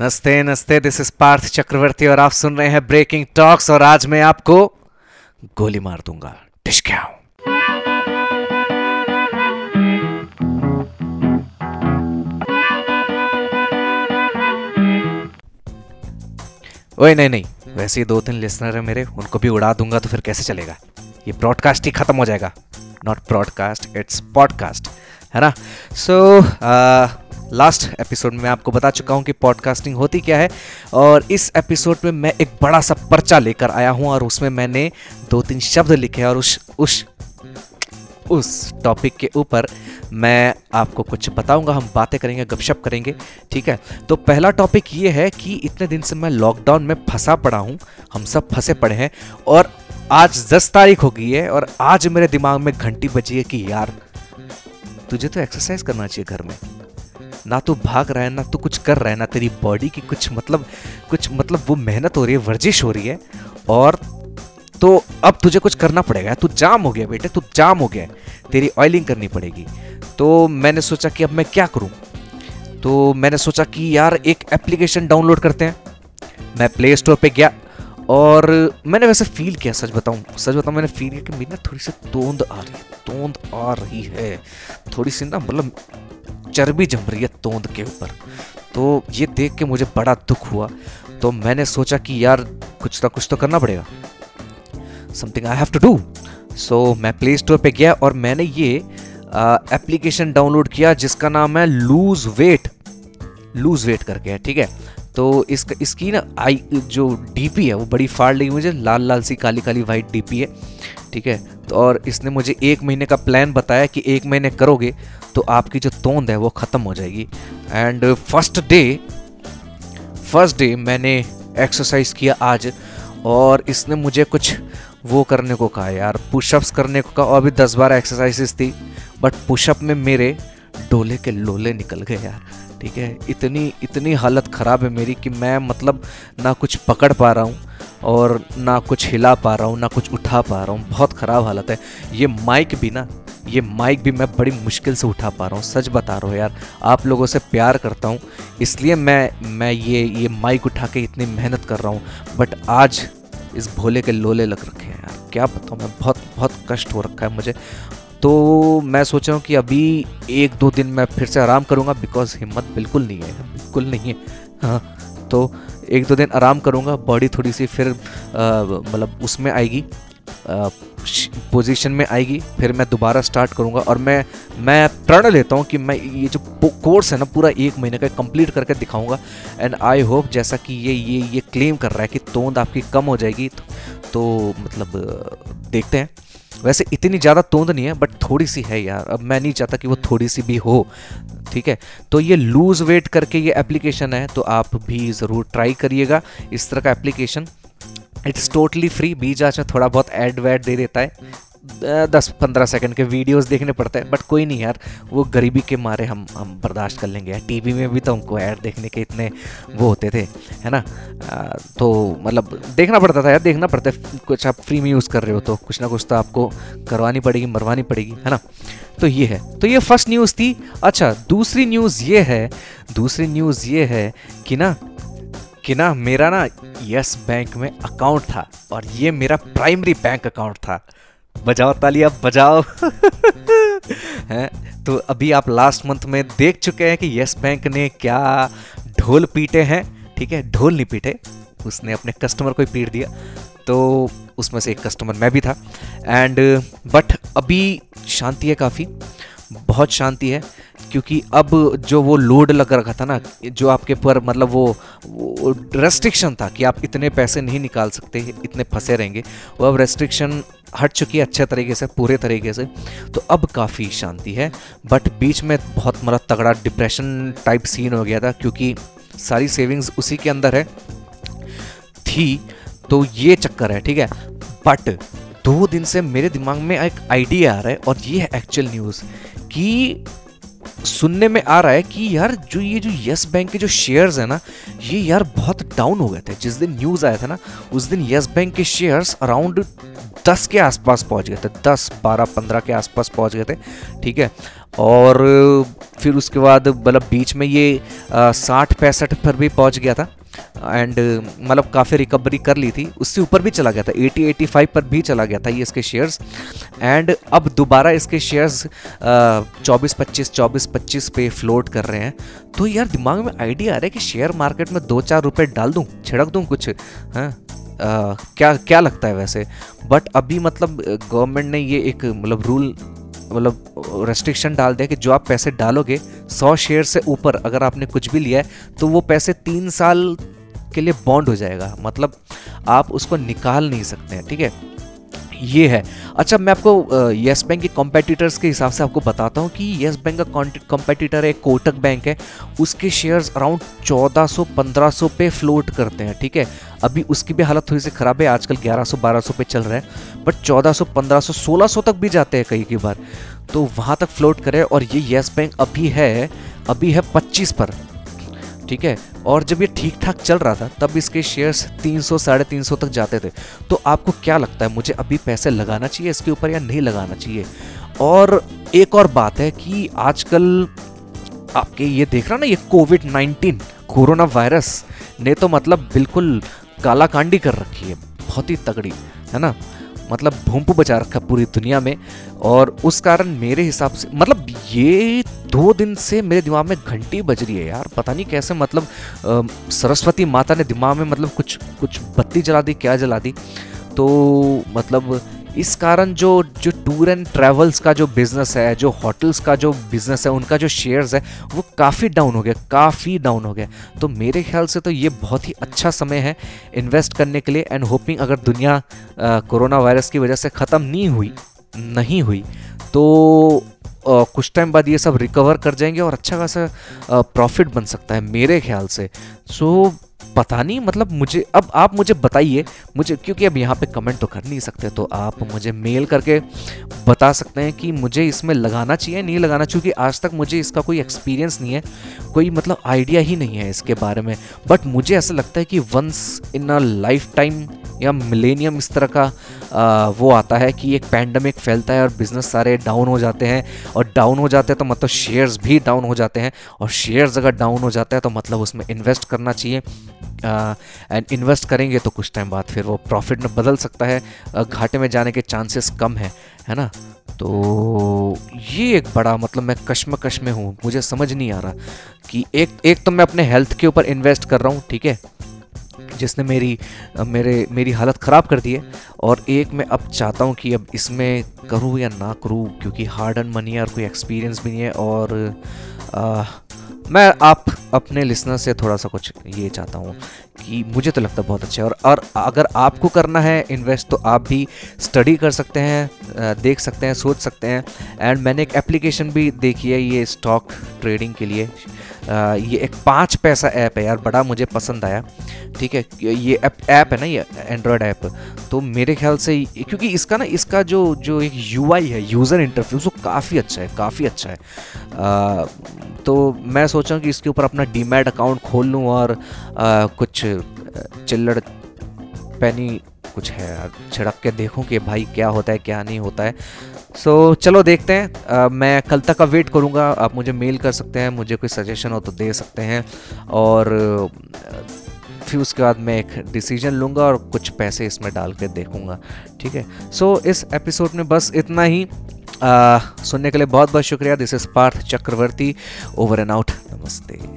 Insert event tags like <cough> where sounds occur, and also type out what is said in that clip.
नमस्ते नमस्ते this is Parth चक्रवर्ती और आप सुन रहे हैं ब्रेकिंग टॉक्स और आज मैं आपको गोली मार दूँगा। टिशक्याओ ओए, नहीं नहीं, वैसे ही दो तीन लिसनर है मेरे, उनको भी उड़ा दूँगा तो फिर कैसे चलेगा? ये ब्रॉडकास्ट ही खत्म हो जाएगा। नॉट ब्रॉडकास्ट इट्स पॉडकास्ट है ना? सो लास्ट एपिसोड में आपको बता चुका हूँ कि पॉडकास्टिंग होती क्या है और इस एपिसोड में मैं एक बड़ा सा पर्चा लेकर आया हूँ और उसमें मैंने दो तीन शब्द लिखे और उस उस उस टॉपिक के ऊपर मैं आपको कुछ बताऊँगा, हम बातें करेंगे, गपशप करेंगे, ठीक है? तो पहला टॉपिक ये है कि इतने दिन से मैं लॉकडाउन में फंसा पड़ा हूँ, हम सब फंसे पड़े हैं और आज दस तारीख हो गई है और आज मेरे दिमाग में घंटी बजी है कि यार, तुझे तो एक्सरसाइज करना चाहिए घर में। ना तो भाग रहा है, ना तो कुछ कर रहा है, ना तेरी बॉडी की कुछ मतलब कुछ मतलब वो मेहनत हो रही है, वर्जिश हो रही है, और तो अब तुझे कुछ करना पड़ेगा। तू जाम हो गया बेटे, तू जाम हो गया तेरी ऑयलिंग करनी पड़ेगी। तो मैंने सोचा कि अब मैं क्या करूँ? तो मैंने सोचा कि यार एक एप्लीकेशन डाउनलोड करते हैं। मैं प्ले स्टोर पर गया, और मैंने वैसे फील किया, सच बताऊँ सच बताऊँ, मैंने फील किया कि मेरी ना थोड़ी सी तोंद आ रही है, तोंद आ रही है। थोड़ी सी ना मतलब चर्बी जम रही है तोंद के ऊपर। तो ये देख के मुझे बड़ा दुख हुआ। तो मैंने सोचा कि यार, कुछ ना कुछ तो करना पड़ेगा। Something I have to do so मैं प्ले स्टोर पर गया और मैंने ये एप्लीकेशन डाउनलोड किया जिसका नाम है लूज वेट लूज वेट करके है, ठीक है? तो इसका, इसकी ना आई, जो डीपी है, वो बड़ी फाड़ लगी मुझे। लाल लाल सी, काली काली वाइट डीपी है, ठीक है? तो और इसने मुझे एक महीने का प्लान बताया कि एक महीने करोगे तो आपकी जो तोंद है वो ख़त्म हो जाएगी। And first day first day मैंने एक्सरसाइज किया आज और इसने मुझे कुछ वो करने को कहा यार पुशअप्स करने को कहा। और भी दस बारह एक्सरसाइजेस थी बट पुशअप में मेरे डोले के लोले निकल गए यार, ठीक है? इतनी इतनी हालत ख़राब है मेरी कि मैं मतलब ना कुछ पकड़ पा रहा हूँ और ना कुछ हिला पा रहा हूँ, ना कुछ उठा पा रहा हूँ। बहुत ख़राब हालत है। ये माइक भी ना ये माइक भी मैं बड़ी मुश्किल से उठा पा रहा हूँ, सच बता रहा हूँ यार। आप लोगों से प्यार करता हूँ, इसलिए मैं मैं ये ये माइक उठा के इतनी मेहनत कर रहा हूँ बट आज इस भोले के लोले लग रखे हैं यार। क्या बताऊँ, मैं बहुत बहुत कष्ट हो रखा है मुझे। तो मैं सोच रहा हूँ कि अभी एक दो दिन मैं फिर से आराम करूँगा बिकॉज़ हिम्मत बिल्कुल नहीं है, बिल्कुल नहीं है। हाँ तो एक दो दिन आराम करूँगा बॉडी थोड़ी सी फिर मतलब उसमें आएगी। पोजीशन में आएगी फिर मैं दोबारा स्टार्ट करूँगा और मैं मैं प्रण लेता हूँ कि मैं ये जो कोर्स है ना पूरा एक महीने का कंप्लीट करके दिखाऊँगा। एंड आई होप जैसा कि ये ये ये क्लेम कर रहा है कि तोंद आपकी कम हो जाएगी तो, तो मतलब देखते हैं। वैसे इतनी ज़्यादा तोंद नहीं है बट थोड़ी सी है यार। अब मैं नहीं चाहता कि वो थोड़ी सी भी हो ठीक है? तो ये लूज वेट करके ये एप्लीकेशन है तो आप भी ज़रूर ट्राई करिएगा। इस तरह का एप्लीकेशन इट्स टोटली फ्री बीच में थोड़ा बहुत एड वैड दे देता है। दस पंद्रह सेकंड के वीडियोस देखने पड़ते हैं। बट कोई नहीं यार, वो गरीबी के मारे हम हम बर्दाश्त कर लेंगे यार। टीवी में भी तो हमको ऐड देखने के इतने वो होते थे, है ना? तो मतलब देखना पड़ता था यार, देखना पड़ता है। कुछ आप फ्री में यूज़ कर रहे हो तो कुछ ना कुछ तो आपको करवानी पड़ेगी, मरवानी पड़ेगी, है ना? तो ये है। तो ये फ़र्स्ट न्यूज़ थी। अच्छा दूसरी न्यूज़ ये है, दूसरी न्यूज़ ये है कि ना कि ना, मेरा ना यस बैंक में अकाउंट था और ये मेरा प्राइमरी बैंक अकाउंट था। बजाओ तालियाँ बजाओ। <laughs> हैं? तो अभी आप लास्ट मंथ में देख चुके हैं कि यस बैंक ने क्या ढोल पीटे हैं, ठीक है? ढोल नहीं पीटे। उसने अपने कस्टमर को ही पीट दिया। तो उसमें से एक कस्टमर मैं भी था। एंड बट अभी शांति है काफ़ी। बहुत शांति है। क्योंकि अब जो वो लोड लग रखा था ना जो आपके पर मतलब वो, वो रेस्ट्रिक्शन था कि आप इतने पैसे नहीं निकाल सकते इतने फंसे रहेंगे वो अब रेस्ट्रिक्शन हट चुकी है अच्छे तरीके से पूरे तरीके से तो अब काफ़ी शांति है। बट बीच में बहुत मतलब तगड़ा डिप्रेशन टाइप सीन हो गया था क्योंकि सारी सेविंग्स उसी के अंदर है थी तो ये चक्कर है ठीक है? बट दो दिन से मेरे दिमाग में एक आइडिया आ रहा है और ये है एक्चुअल न्यूज़ कि सुनने में आ रहा है कि यार जो ये जो यस बैंक के जो शेयर्स हैं ना, ये यार बहुत डाउन हो गए थे। जिस दिन न्यूज़ आया था ना, उस दिन यस बैंक के शेयर्स अराउंड दस के आसपास पहुँच गए थे। दस, बारह, पंद्रह के आसपास पहुँच गए थे, ठीक है? और फिर उसके बाद मतलब बीच में ये साठ पैंसठ पर भी पहुँच गया था। एंड मतलब काफ़ी रिकवरी कर ली थी। उससे ऊपर भी चला गया था 80 85 पर भी चला गया था ये इसके शेयर्स एंड अब दोबारा इसके शेयर्स चौबीस पच्चीस चौबीस पच्चीस पे फ्लोट कर रहे हैं। तो यार दिमाग में आइडिया आ रहा है कि शेयर मार्केट में दो चार रुपये डाल दूँ, छिड़क दूँ कुछ हाँ? क्या क्या लगता है वैसे? बट अभी मतलब गवर्नमेंट ने ये एक मतलब रूल मतलब रेस्ट्रिक्शन डाल दिया कि जो आप पैसे डालोगे, सौ शेयर से ऊपर अगर आपने कुछ भी लिया है तो वो पैसे तीन साल के लिए बॉन्ड हो जाएगा। मतलब आप उसको निकाल नहीं सकते हैं ठीक है? ये है। अच्छा मैं आपको येस बैंक के कॉम्पिटिटर्स के हिसाब से आपको बताता हूँ कि येस बैंक का कॉम्पिटिटर है, कोटक बैंक है। उसके शेयर्स अराउंड 1400 1500 पे फ्लोट करते हैं, ठीक है? अभी उसकी भी हालत थोड़ी सी ख़राब है, आजकल 1100 1200 पे चल रहा है। बट 1400 1500 1600 तक भी जाते हैं कई कई बार। तो वहाँ तक फ्लोट करे और ये येस बैंक अभी है अभी है पच्चीस पर, ठीक है? और जब ये ठीक ठाक चल रहा था, तब इसके शेयर्स 300 साढ़े तीन सौ तक जाते थे। तो आपको क्या लगता है, मुझे अभी पैसे लगाना चाहिए इसके ऊपर या नहीं लगाना चाहिए? और एक और बात है कि आजकल आपके ये देख रहा ना, ये कोविड नाइन्टीन कोरोना वायरस ने तो मतलब बिल्कुल काला कांडी कर रखी है, बहुत ही तगड़ी, है ना? मतलब भूमपू बचा रखा पूरी दुनिया में, और उस कारण मेरे हिसाब से मतलब ये दो दिन से मेरे दिमाग में घंटी बज रही है यार, पता नहीं कैसे मतलब सरस्वती माता ने दिमाग में मतलब कुछ कुछ बत्ती जला दी, क्या जला दी? तो मतलब इस कारण जो जो टूर एंड ट्रैवल्स का जो बिज़नेस है जो होटल्स का जो बिज़नेस है उनका जो शेयर्स है वो काफ़ी डाउन हो गया काफ़ी डाउन हो गया। तो मेरे ख्याल से तो ये बहुत ही अच्छा समय है इन्वेस्ट करने के लिए एंड होपिंग अगर दुनिया कोरोना वायरस की वजह से ख़त्म नहीं हुई नहीं हुई तो आ, कुछ टाइम बाद ये सब रिकवर कर जाएँगे और अच्छा खासा प्रॉफिट बन सकता है मेरे ख्याल से सो। So, पता नहीं मतलब मुझे अब आप मुझे बताइए मुझे क्योंकि अब यहाँ पे कमेंट तो कर नहीं सकते तो आप मुझे मेल करके बता सकते हैं कि मुझे इसमें लगाना चाहिए नहीं लगाना क्योंकि आज तक मुझे इसका कोई एक्सपीरियंस नहीं है कोई मतलब आइडिया ही नहीं है इसके बारे में। बट मुझे ऐसा लगता है कि once in a life time या मिलेनियम इस तरह का आ, वो आता है कि एक पैंडमिक फैलता है और बिज़नेस सारे डाउन हो जाते हैं और डाउन हो जाते हैं तो मतलब शेयर्स भी डाउन हो जाते हैं और शेयर्स अगर डाउन हो जाते हैं तो मतलब उसमें इन्वेस्ट करना चाहिए। एंड इन्वेस्ट करेंगे तो कुछ टाइम बाद फिर वो प्रॉफिट में बदल सकता है। घाटे में जाने के चांसेस कम है है ना? तो ये एक बड़ा मतलब मैं कश्मकश में हूँ, मुझे समझ नहीं आ रहा कि एक एक तो मैं अपने हेल्थ के ऊपर इन्वेस्ट कर रहा हूँ, ठीक है? जिसने मेरी मेरे, मेरी हालत ख़राब कर दी है, और एक मैं अब चाहता हूँ कि अब इसमें करूँ या ना करूँ, क्योंकि हार्ड एंड मनी और कोई एक्सपीरियंस भी नहीं है, और मैं आप अपने लिसनर से थोड़ा सा कुछ ये चाहता हूँ। कि मुझे तो लगता है बहुत अच्छा है। और, और अगर आपको करना है इन्वेस्ट तो आप भी स्टडी कर सकते हैं देख सकते हैं सोच सकते हैं। एंड मैंने एक एप्लीकेशन भी देखी है ये स्टॉक ट्रेडिंग के लिए। ये एक पाँच पैसा ऐप है यार बड़ा मुझे पसंद आया। ठीक है ये ऐप ऐप है ना ये एंड्रॉयड ऐप तो मेरे ख्याल से क्योंकि इसका ना इसका जो जो एक यूआई है यूज़र इंटरफेस वो काफ़ी अच्छा है काफ़ी अच्छा है। आ, तो मैं सोच हूँ कि इसके ऊपर अपना डीमैट अकाउंट खोल लूँ और आ, कुछ चिल्लड़ पैनी कुछ है यार। छिड़क के देखूँ कि भाई क्या होता है क्या नहीं होता है। सो so, चलो देखते हैं। uh, मैं कल तक का वेट करूँगा। आप मुझे मेल कर सकते हैं मुझे कोई सजेशन हो तो दे सकते हैं। और फिर उसके बाद मैं एक डिसीज़न लूँगा और कुछ पैसे इसमें डाल के देखूँगा। ठीक है? सो so, इस एपिसोड में बस इतना ही। आ, सुनने के लिए बहुत बहुत शुक्रिया। This is Parth Chakraborty. Over and out नमस्ते।